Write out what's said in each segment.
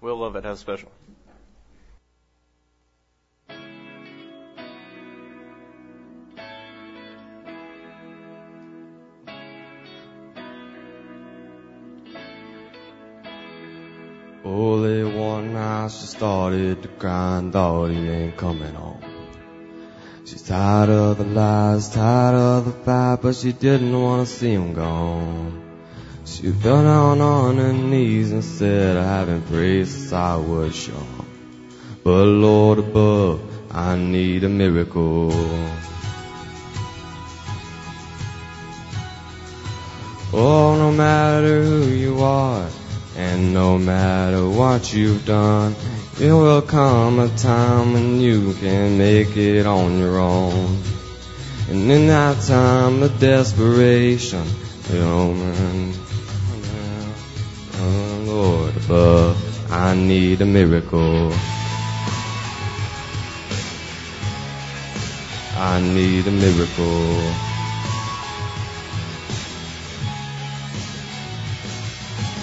Will love Lovett has special. Only one night she started to cry and thought he ain't coming home. She's tired of the lies, tired of the fight, but she didn't want to see him gone. She fell down on her knees and said, I haven't prayed since I was young. But Lord above, I need a miracle. Oh, no matter who you are, and no matter what you've done, there will come a time when you can make it on your own. And in that time of desperation, oh man, oh Lord above, I need a miracle. I need a miracle.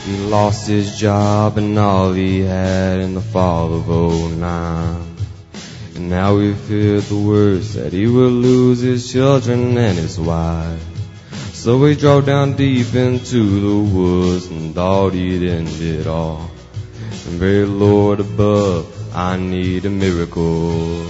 He lost his job and all he had in the fall of 09. And now we fear the worst that he will lose his children and his wife. So he drove down deep into the woods and thought he'd end it all. And very Lord above, I need a miracle.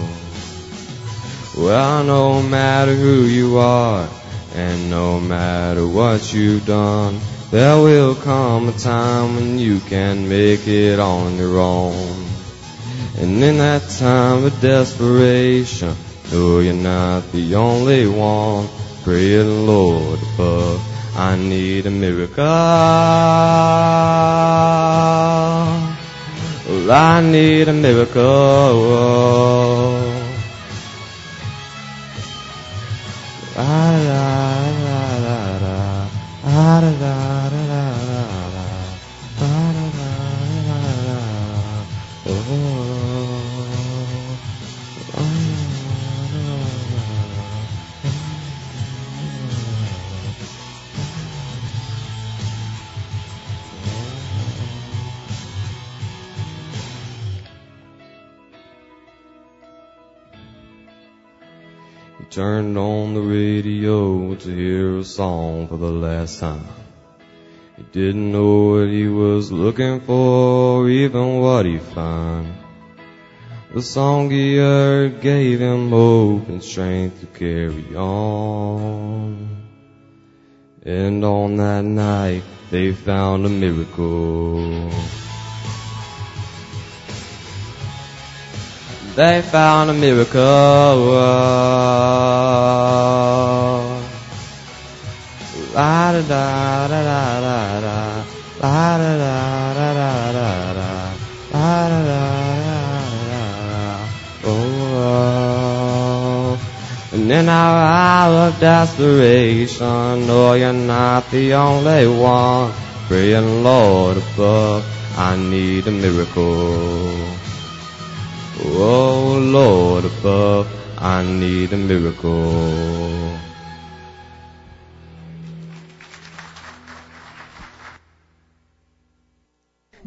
Well, no matter who you are, and no matter what you've done, there will come a time when you can make it on your own. And in that time of desperation, no, you're not the only one praying, Lord, above. I need a miracle. Well, I need a miracle. La la la la la la la. Turned on the radio to hear a song for the last time. He didn't know what he was looking for, or even what he found. The song he heard gave him hope and strength to carry on. And on that night, they found a miracle. They found a miracle. La da da da da da da. La da da da da da da. La da da da da da. Oh. And in our hour of desperation, no, you're not the only one. Praying, Lord above, I need a miracle. Oh Lord above, I need a miracle.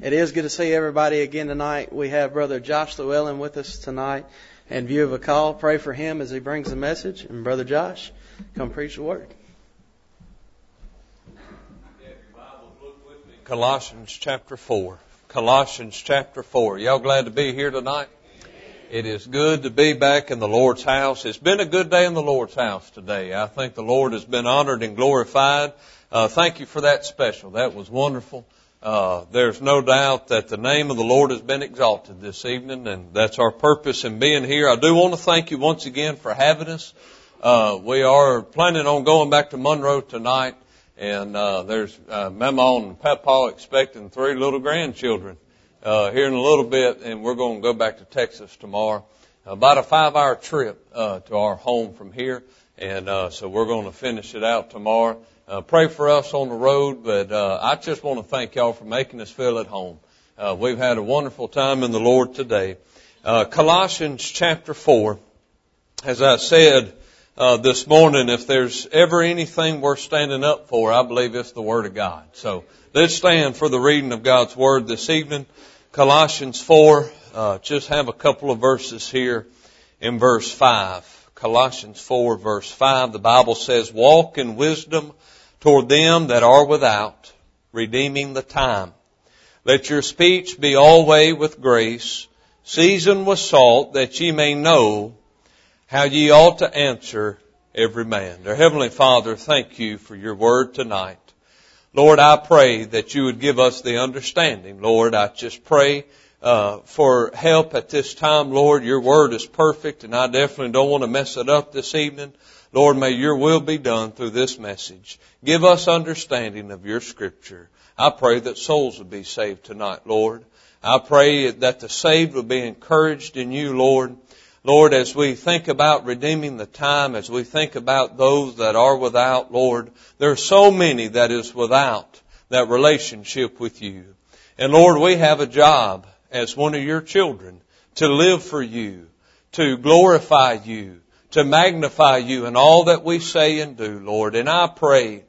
It is good to see everybody again tonight. We have Brother Josh Llewellyn with us tonight in view of a call. Pray for him as he brings the message. And Brother Josh, come preach the word. Colossians chapter 4. Colossians chapter 4. Y'all glad to be here tonight? It is good to be back in the Lord's house. It's been a good day in the Lord's house today. I think the Lord has been honored and glorified. Uh, thank you for that special. That was wonderful. Uh, there's no doubt that the name of the Lord has been exalted this evening, and that's our purpose in being here. I do want to thank you once again for having us. Uh, we are planning on going back to Monroe tonight, and uh, there's uh, Mama and Papa expecting three little grandchildren uh, here in a little bit, and we're going to go back to Texas tomorrow. About a five-hour trip uh, to our home from here, and uh, so we're going to finish it out tomorrow. Uh, pray for us on the road, but uh, I just want to thank y'all for making us feel at home. Uh, we've had a wonderful time in the Lord today. Uh, Colossians chapter four, as I said uh, this morning, if there's ever anything worth standing up for, I believe it's the Word of God. So let's stand for the reading of God's Word this evening. Colossians 4, uh, just have a couple of verses here in verse 5. Colossians 4 verse 5, the Bible says, walk in wisdom toward them that are without, redeeming the time. Let your speech be always with grace, seasoned with salt, that ye may know how ye ought to answer every man. Our Heavenly Father, thank you for your word tonight. Lord, I pray that you would give us the understanding. Lord, I just pray uh, for help at this time. Lord, your word is perfect, and I definitely don't want to mess it up this evening. Lord, may your will be done through this message. Give us understanding of your scripture. I pray that souls will be saved tonight, Lord. I pray that the saved will be encouraged in you, Lord. Lord, as we think about redeeming the time, as we think about those that are without, Lord, there are so many that is without that relationship with you. And Lord, we have a job as one of your children to live for you, to glorify you, to magnify you in all that we say and do, Lord. And I pray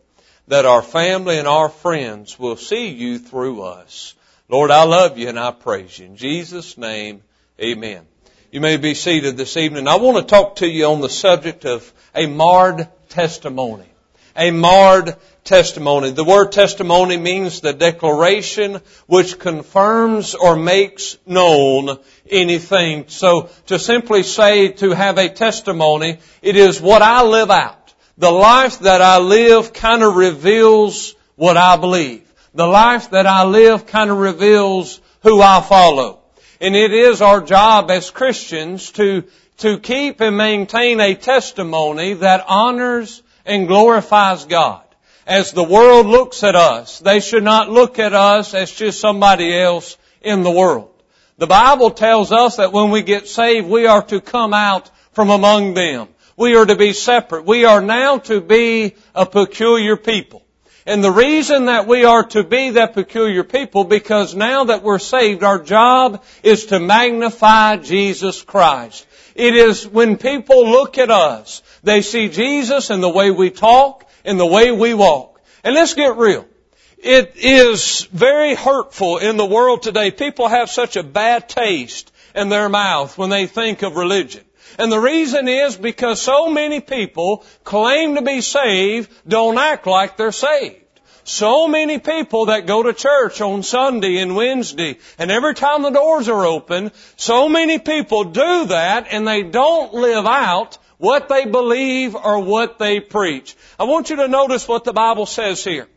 that our family and our friends will see you through us. Lord, I love you and I praise you. In Jesus' name, amen. You may be seated this evening. I want to talk to you on the subject of a marred testimony. A marred testimony. The word testimony means the declaration which confirms or makes known anything. So to simply say to have a testimony, it is what I live out. The life that I live kind of reveals what I believe. The life that I live kind of reveals who I follow. And it is our job as Christians to, to keep and maintain a testimony that honors and glorifies God. As the world looks at us, they should not look at us as just somebody else in the world. The Bible tells us that when we get saved, we are to come out from among them. We are to be separate. We are now to be a peculiar people. And the reason that we are to be that peculiar people, because now that we're saved, our job is to magnify Jesus Christ. It is when people look at us, they see Jesus in the way we talk, in the way we walk. And let's get real. It is very hurtful in the world today. People have such a bad taste in their mouth when they think of religion. And the reason is because so many people claim to be saved don't act like they're saved. So many people that go to church on Sunday and Wednesday, and every time the doors are open, so many people do that and they don't live out what they believe or what they preach. I want you to notice what the Bible says here.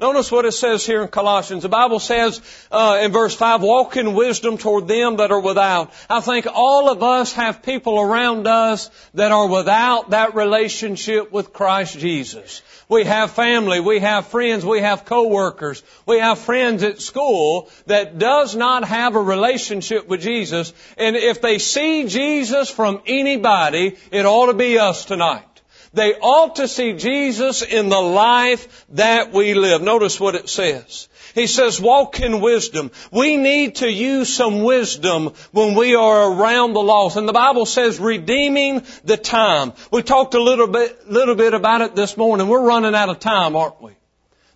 Notice what it says here in Colossians. The Bible says uh, in verse 5, walk in wisdom toward them that are without. I think all of us have people around us that are without that relationship with Christ Jesus. We have family, we have friends, we have coworkers, we have friends at school that does not have a relationship with Jesus. And if they see Jesus from anybody, it ought to be us tonight. They ought to see Jesus in the life that we live. Notice what it says. He says, walk in wisdom. We need to use some wisdom when we are around the lost. And the Bible says redeeming the time. We talked a little bit, little bit about it this morning. We're running out of time, aren't we?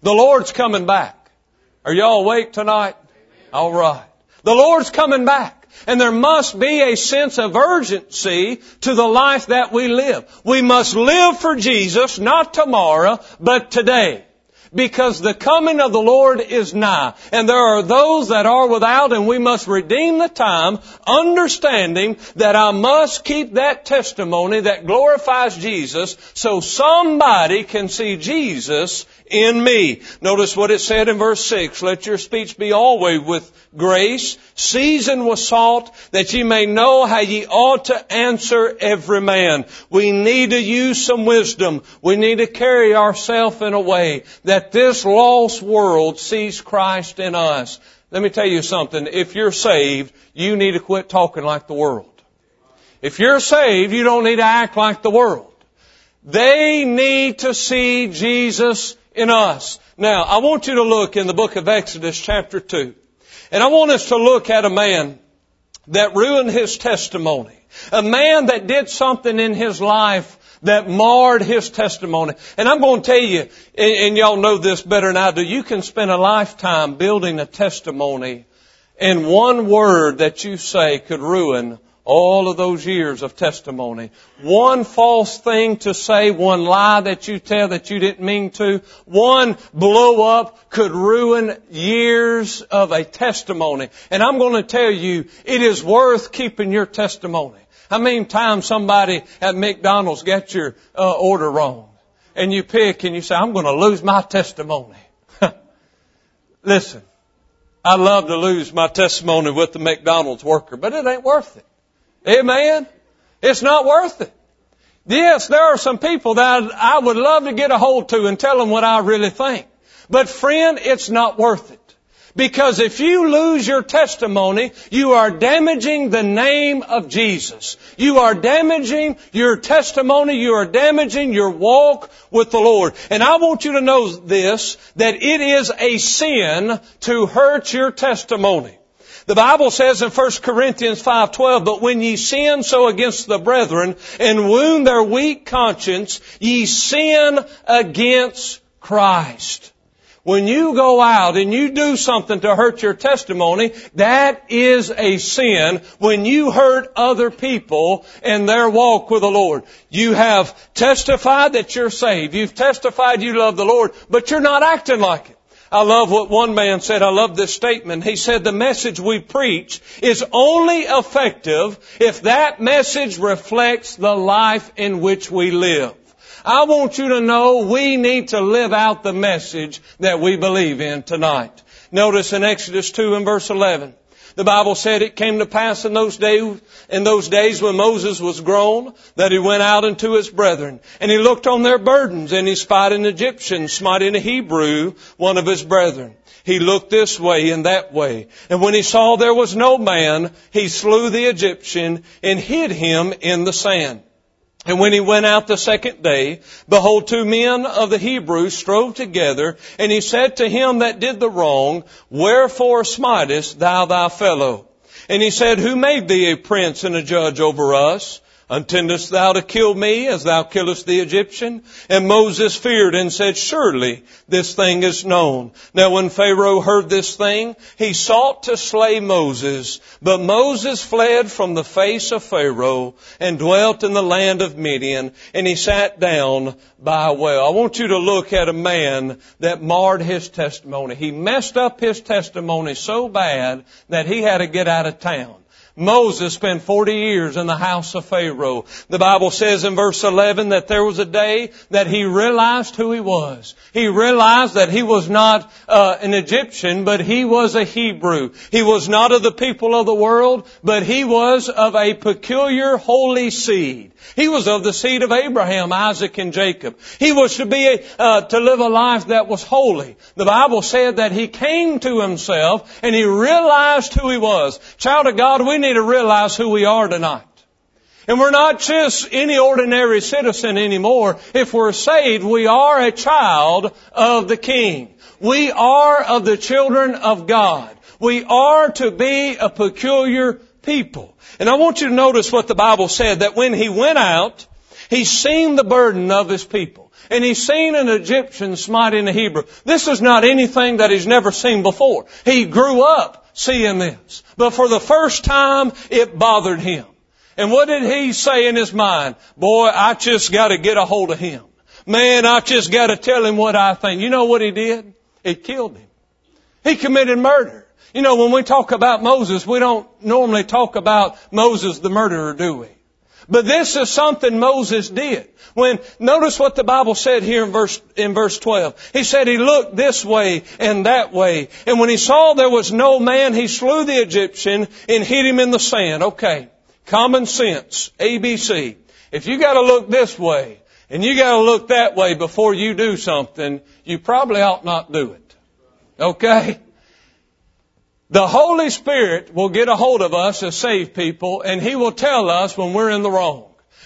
The Lord's coming back. Are y'all awake tonight? Alright. The Lord's coming back. And there must be a sense of urgency to the life that we live. We must live for Jesus, not tomorrow, but today. Because the coming of the Lord is nigh. And there are those that are without and we must redeem the time, understanding that I must keep that testimony that glorifies Jesus so somebody can see Jesus in me. Notice what it said in verse 6. Let your speech be always with grace, seasoned with salt, that ye may know how ye ought to answer every man. We need to use some wisdom. We need to carry ourselves in a way that this lost world sees Christ in us. Let me tell you something. If you're saved, you need to quit talking like the world. If you're saved, you don't need to act like the world. They need to see Jesus in us. Now, I want you to look in the book of Exodus chapter 2. And I want us to look at a man that ruined his testimony. A man that did something in his life that marred his testimony. And I'm going to tell you, and, y'all know this better than I do, you can spend a lifetime building a testimony And one word that you say could ruin all of those years of testimony. One false thing to say, one lie that you tell that you didn't mean to, one blow up could ruin years of a testimony. And I'm going to tell you, it is worth keeping your testimony. How many times somebody at McDonald's got your uh, order wrong? And you pick and you say, I'm going to lose my testimony. Listen, I love to lose my testimony with the McDonald's worker, but it ain't worth it. Amen? It's not worth it. Yes, there are some people that I would love to get a hold to and tell them what I really think. But friend, it's not worth it. Because if you lose your testimony, you are damaging the name of Jesus. You are damaging your testimony. You are damaging your walk with the Lord. And I want you to know this, that it is a sin to hurt your testimony. The Bible says in 1 Corinthians 5:12, "But when ye sin so against the brethren and wound their weak conscience, ye sin against Christ." When you go out and you do something to hurt your testimony, that is a sin when you hurt other people in their walk with the Lord. You have testified that you're saved. You've testified you love the Lord, but you're not acting like it. I love what one man said. I love this statement. He said the message we preach is only effective if that message reflects the life in which we live. I want you to know we need to live out the message that we believe in tonight. Notice in Exodus 2 and verse 11. The Bible said it came to pass in those days, in those days when Moses was grown, that he went out unto his brethren, and he looked on their burdens, and he spied an Egyptian smiting a Hebrew, one of his brethren. He looked this way and that way, and when he saw there was no man, he slew the Egyptian and hid him in the sand. And when he went out the second day, behold, two men of the Hebrews strove together, and he said to him that did the wrong, Wherefore smitest thou thy fellow? And he said, Who made thee a prince and a judge over us? Intendest thou to kill me as thou killest the Egyptian? And Moses feared and said, Surely this thing is known. Now when Pharaoh heard this thing, he sought to slay Moses. But Moses fled from the face of Pharaoh and dwelt in the land of Midian, and he sat down by a well. I want you to look at a man that marred his testimony. He messed up his testimony so bad that he had to get out of town. Moses spent 40 years in the house of Pharaoh. The Bible says in verse 11 that there was a day that he realized who he was. He realized that he was not uh, an Egyptian, but he was a Hebrew. He was not of the people of the world, but he was of a peculiar holy seed. He was of the seed of Abraham, Isaac, and Jacob. He was to be a, uh, to live a life that was holy. The Bible said that he came to himself and he realized who he was. Child of God, we need to realize who we are tonight. And we're not just any ordinary citizen anymore. If we're saved, we are a child of the King. We are of the children of God. We are to be a peculiar people. And I want you to notice what the Bible said, that when he went out, he seen the burden of his people. And he's seen an Egyptian smiting a Hebrew. This is not anything that he's never seen before. He grew up seeing this. But for the first time, it bothered him. And what did he say in his mind? Boy, I just gotta get a hold of him. Man, I just gotta tell him what I think. You know what he did? He killed him. He committed murder. You know, when we talk about Moses, we don't normally talk about Moses the murderer, do we? But this is something Moses did. When, notice what the Bible said here in verse, in verse 12. He said he looked this way and that way. And when he saw there was no man, he slew the Egyptian and hid him in the sand. Okay. Common sense. ABC. If you gotta look this way and you gotta look that way before you do something, you probably ought not do it. Okay? The Holy Spirit will get a hold of us as saved people and He will tell us when we're in the wrong.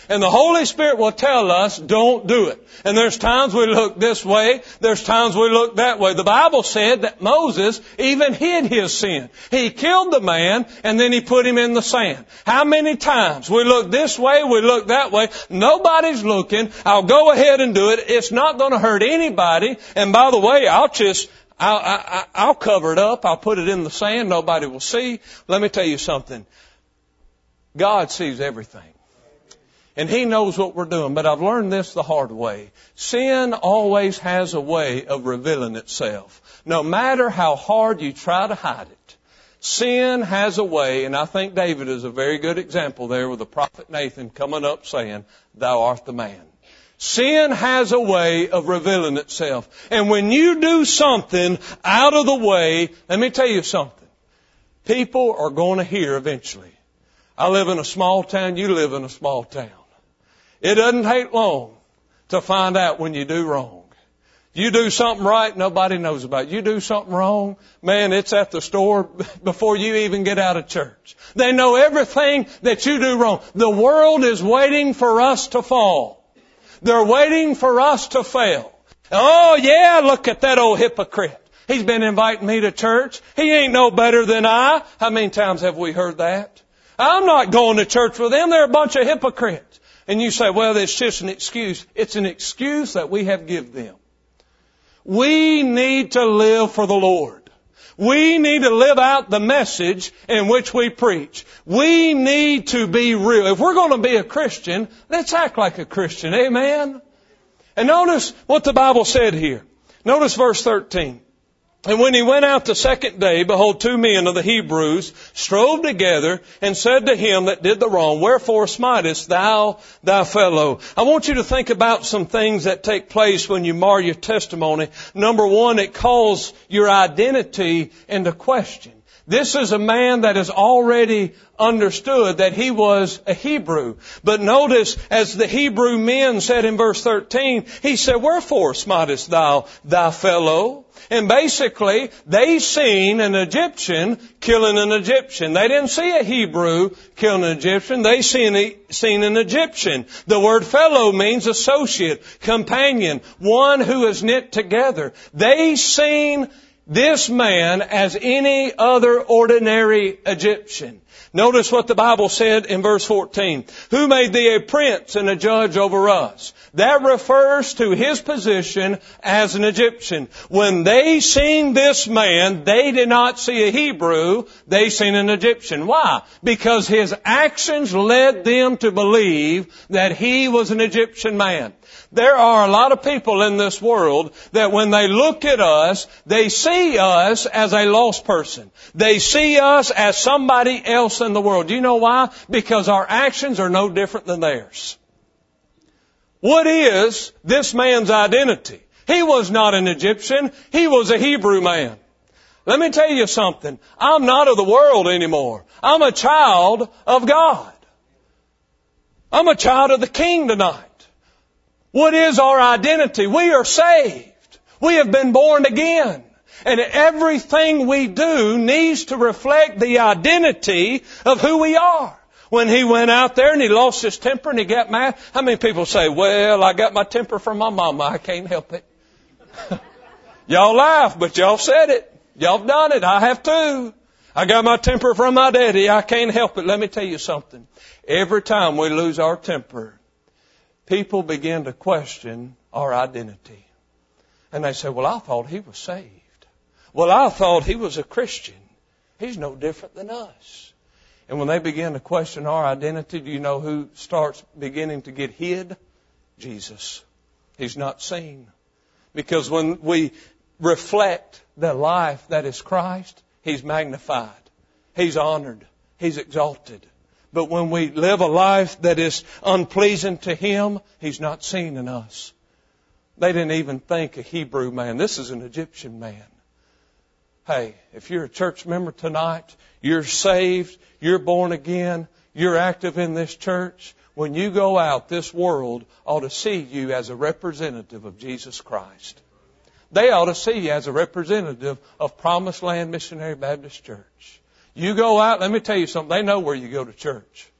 And the Holy Spirit will tell us, don't do it. And there's times we look this way, there's times we look that way. The Bible said that Moses even hid his sin. He killed the man and then he put him in the sand. How many times we look this way, we look that way, nobody's looking, I'll go ahead and do it, it's not going to hurt anybody, and by the way, I'll just I'll, I, I'll cover it up. I'll put it in the sand. Nobody will see. Let me tell you something. God sees everything. And He knows what we're doing, but I've learned this the hard way. Sin always has a way of revealing itself. No matter how hard you try to hide it, sin has a way, and I think David is a very good example there with the prophet Nathan coming up saying, Thou art the man. Sin has a way of revealing itself. And when you do something out of the way, let me tell you something. People are going to hear eventually. I live in a small town, you live in a small town. It doesn't take long to find out when you do wrong. You do something right, nobody knows about it. You do something wrong, man, it's at the store before you even get out of church. They know everything that you do wrong. The world is waiting for us to fall. They're waiting for us to fail. Oh yeah, look at that old hypocrite. He's been inviting me to church. He ain't no better than I. How many times have we heard that? I'm not going to church with them. They're a bunch of hypocrites. And you say, well, it's just an excuse. It's an excuse that we have given them. We need to live for the Lord. We need to live out the message in which we preach. We need to be real. If we're going to be a Christian, let's act like a Christian. Amen? And notice what the Bible said here. Notice verse 13. And when he went out the second day, behold, two men of the Hebrews strove together and said to him that did the wrong, Wherefore smitest thou thy fellow? I want you to think about some things that take place when you mar your testimony. Number one, it calls your identity into question. This is a man that has already understood that he was a Hebrew. But notice, as the Hebrew men said in verse 13, he said, Wherefore smitest thou thy fellow? And basically, they seen an Egyptian killing an Egyptian. They didn't see a Hebrew killing an Egyptian. They seen, a, seen an Egyptian. The word fellow means associate, companion, one who is knit together. They seen this man as any other ordinary Egyptian. Notice what the Bible said in verse 14. Who made thee a prince and a judge over us? That refers to his position as an Egyptian. When they seen this man, they did not see a Hebrew, they seen an Egyptian. Why? Because his actions led them to believe that he was an Egyptian man. There are a lot of people in this world that when they look at us, they see us as a lost person. They see us as somebody else in the world. Do you know why? Because our actions are no different than theirs. What is this man's identity? He was not an Egyptian. He was a Hebrew man. Let me tell you something. I'm not of the world anymore. I'm a child of God. I'm a child of the King tonight. What is our identity? We are saved. We have been born again. And everything we do needs to reflect the identity of who we are. When he went out there and he lost his temper and he got mad, how many people say, well, I got my temper from my mama, I can't help it. y'all laugh, but y'all said it. Y'all done it. I have too. I got my temper from my daddy, I can't help it. Let me tell you something. Every time we lose our temper, people begin to question our identity. And they say, well, I thought he was saved. Well, I thought he was a Christian. He's no different than us. And when they begin to question our identity, do you know who starts beginning to get hid? Jesus. He's not seen. Because when we reflect the life that is Christ, He's magnified. He's honored. He's exalted. But when we live a life that is unpleasing to Him, He's not seen in us. They didn't even think a Hebrew man. This is an Egyptian man. Hey, if you're a church member tonight, you're saved, you're born again, you're active in this church, when you go out, this world ought to see you as a representative of Jesus Christ. They ought to see you as a representative of Promised Land Missionary Baptist Church. You go out, let me tell you something, they know where you go to church.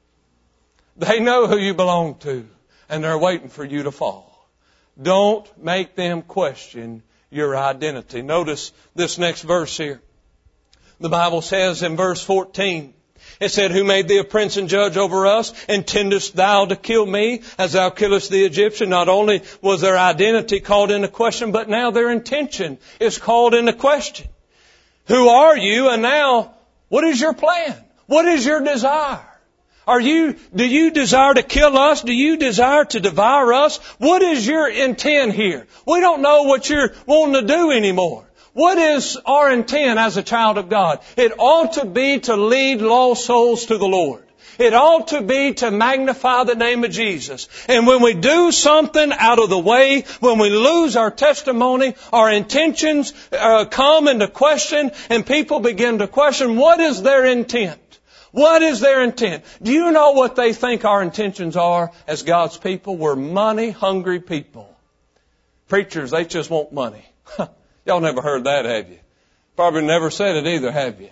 They know who you belong to, and they're waiting for you to fall. Don't make them question your identity. Notice this next verse here. The Bible says in verse 14, It said, Who made thee a prince and judge over us? Intendest thou to kill me as thou killest the Egyptian? Not only was their identity called into question, but now their intention is called into question. Who are you? And now, what is your plan? What is your desire? Are you, do you desire to kill us? Do you desire to devour us? What is your intent here? We don't know what you're wanting to do anymore. What is our intent as a child of God? It ought to be to lead lost souls to the Lord. It ought to be to magnify the name of Jesus. And when we do something out of the way, when we lose our testimony, our intentions uh, come into question, and people begin to question what is their intent. What is their intent? Do you know what they think our intentions are as God's people? We're money hungry people. Preachers, they just want money. Y'all never heard that, have you? Probably never said it either, have you?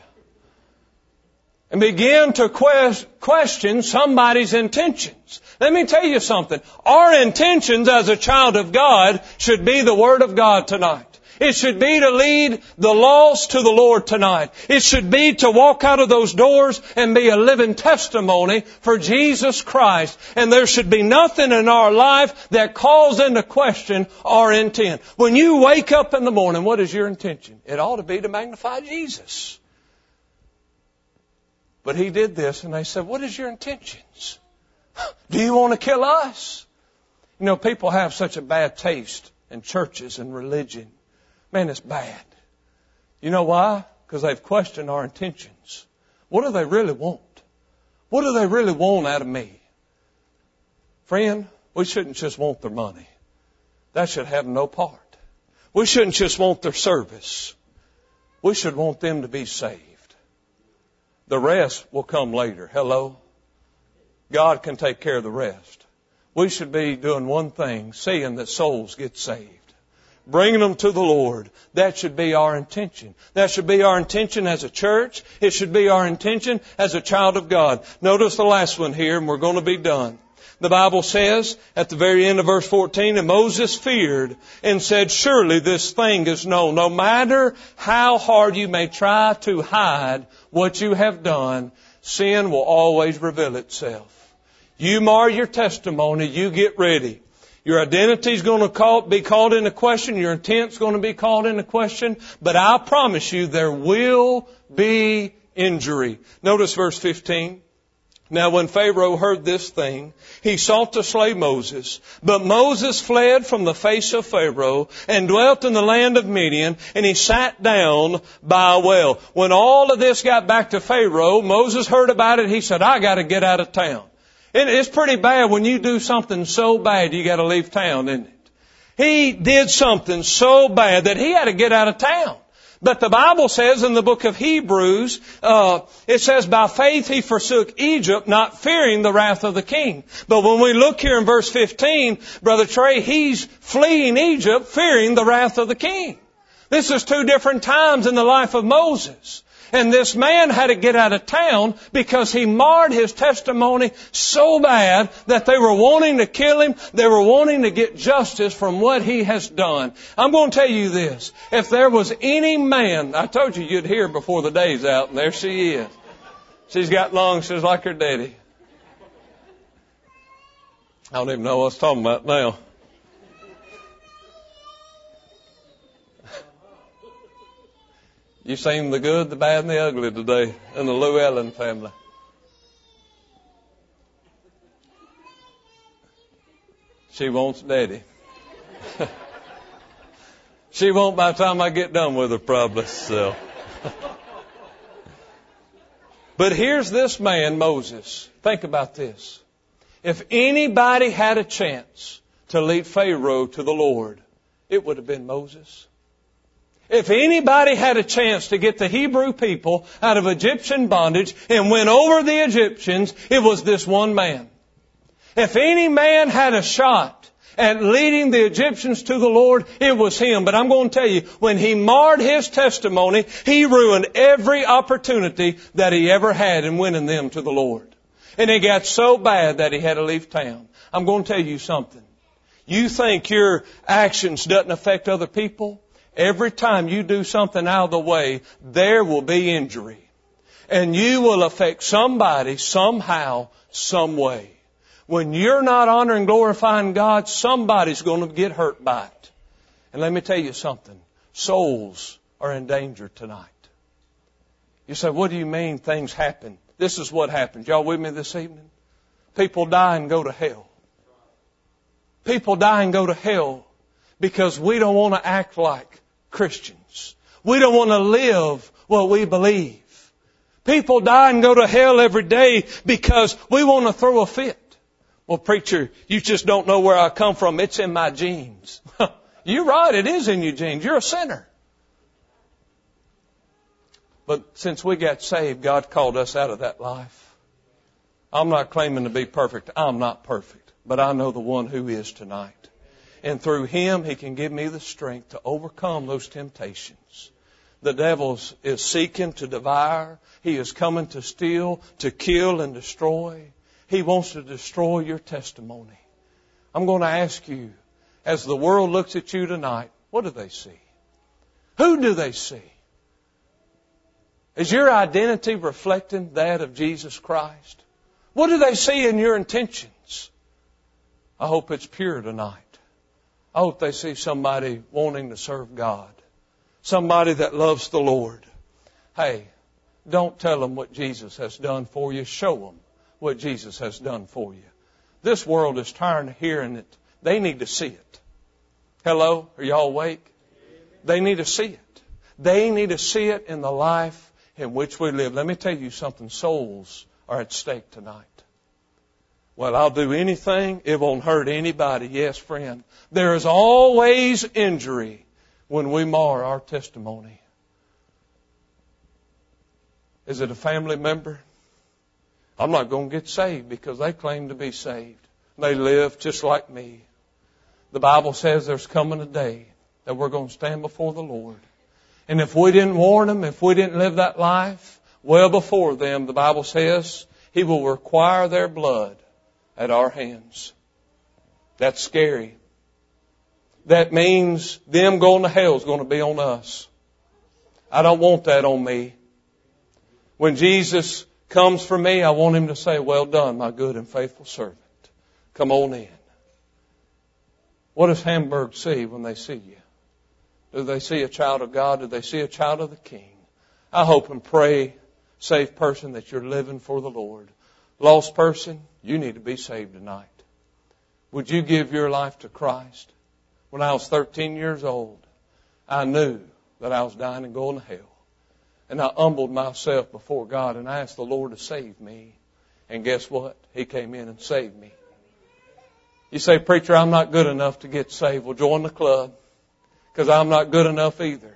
And begin to question somebody's intentions. Let me tell you something. Our intentions as a child of God should be the Word of God tonight. It should be to lead the lost to the Lord tonight. It should be to walk out of those doors and be a living testimony for Jesus Christ. And there should be nothing in our life that calls into question our intent. When you wake up in the morning, what is your intention? It ought to be to magnify Jesus. But he did this and they said, what is your intentions? Do you want to kill us? You know, people have such a bad taste in churches and religion. Man, it's bad. You know why? Because they've questioned our intentions. What do they really want? What do they really want out of me? Friend, we shouldn't just want their money. That should have no part. We shouldn't just want their service. We should want them to be saved. The rest will come later. Hello? God can take care of the rest. We should be doing one thing, seeing that souls get saved bringing them to the Lord. That should be our intention. That should be our intention as a church. It should be our intention as a child of God. Notice the last one here, and we're going to be done. The Bible says at the very end of verse 14, and Moses feared and said, surely this thing is known. No matter how hard you may try to hide what you have done, sin will always reveal itself. You mar your testimony, you get ready. Your identity is going to call, be called into question. Your intent is going to be called into question. But I promise you there will be injury. Notice verse 15. Now when Pharaoh heard this thing, he sought to slay Moses. But Moses fled from the face of Pharaoh and dwelt in the land of Midian, and he sat down by a well. When all of this got back to Pharaoh, Moses heard about it. He said, I gotta get out of town. It's pretty bad when you do something so bad you gotta leave town, isn't it? He did something so bad that he had to get out of town. But the Bible says in the book of Hebrews, uh, it says, by faith he forsook Egypt, not fearing the wrath of the king. But when we look here in verse 15, Brother Trey, he's fleeing Egypt, fearing the wrath of the king. This is two different times in the life of Moses. And this man had to get out of town because he marred his testimony so bad that they were wanting to kill him. They were wanting to get justice from what he has done. I'm going to tell you this. If there was any man, I told you you'd hear before the day's out, and there she is. She's got long, she's like her daddy. I don't even know what I was talking about now. You've seen the good, the bad, and the ugly today in the Llewellyn family. She wants daddy. she won't by the time I get done with her, probably. So. but here's this man, Moses. Think about this. If anybody had a chance to lead Pharaoh to the Lord, it would have been Moses. If anybody had a chance to get the Hebrew people out of Egyptian bondage and win over the Egyptians, it was this one man. If any man had a shot at leading the Egyptians to the Lord, it was him. But I'm going to tell you, when he marred his testimony, he ruined every opportunity that he ever had in winning them to the Lord. And it got so bad that he had to leave town. I'm going to tell you something. You think your actions doesn't affect other people? Every time you do something out of the way, there will be injury. And you will affect somebody somehow, some way. When you're not honoring, glorifying God, somebody's going to get hurt by it. And let me tell you something. Souls are in danger tonight. You say, what do you mean things happen? This is what happens. Y'all with me this evening? People die and go to hell. People die and go to hell because we don't want to act like Christians. We don't want to live what we believe. People die and go to hell every day because we want to throw a fit. Well, preacher, you just don't know where I come from. It's in my genes. You're right. It is in your genes. You're a sinner. But since we got saved, God called us out of that life. I'm not claiming to be perfect. I'm not perfect. But I know the one who is tonight. And through Him, He can give me the strength to overcome those temptations. The devil is seeking to devour. He is coming to steal, to kill, and destroy. He wants to destroy your testimony. I'm going to ask you, as the world looks at you tonight, what do they see? Who do they see? Is your identity reflecting that of Jesus Christ? What do they see in your intentions? I hope it's pure tonight. I hope they see somebody wanting to serve God. Somebody that loves the Lord. Hey, don't tell them what Jesus has done for you. Show them what Jesus has done for you. This world is tired of hearing it. They need to see it. Hello? Are y'all awake? They need to see it. They need to see it in the life in which we live. Let me tell you something. Souls are at stake tonight. Well, I'll do anything. It won't hurt anybody. Yes, friend. There is always injury when we mar our testimony. Is it a family member? I'm not going to get saved because they claim to be saved. They live just like me. The Bible says there's coming a day that we're going to stand before the Lord. And if we didn't warn them, if we didn't live that life well before them, the Bible says He will require their blood at our hands. That's scary. That means them going to hell is going to be on us. I don't want that on me. When Jesus comes for me, I want him to say, well done, my good and faithful servant. Come on in. What does Hamburg see when they see you? Do they see a child of God? Do they see a child of the King? I hope and pray, safe person, that you're living for the Lord. Lost person, you need to be saved tonight. Would you give your life to Christ? When I was 13 years old, I knew that I was dying and going to hell. And I humbled myself before God and I asked the Lord to save me. And guess what? He came in and saved me. You say, preacher, I'm not good enough to get saved. Well, join the club because I'm not good enough either.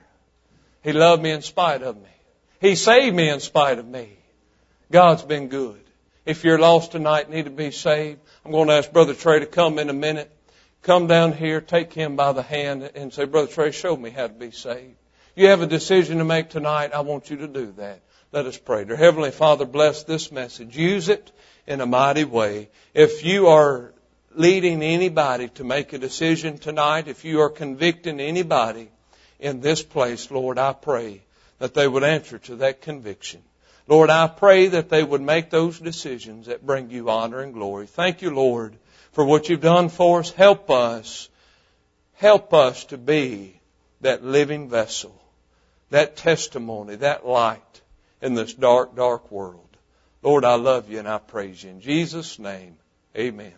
He loved me in spite of me. He saved me in spite of me. God's been good. If you're lost tonight, need to be saved, I'm going to ask Brother Trey to come in a minute. Come down here, take him by the hand and say, Brother Trey, show me how to be saved. You have a decision to make tonight. I want you to do that. Let us pray. Dear Heavenly Father, bless this message. Use it in a mighty way. If you are leading anybody to make a decision tonight, if you are convicting anybody in this place, Lord, I pray that they would answer to that conviction. Lord, I pray that they would make those decisions that bring you honor and glory. Thank you, Lord, for what you've done for us. Help us. Help us to be that living vessel, that testimony, that light in this dark, dark world. Lord, I love you and I praise you. In Jesus' name, amen.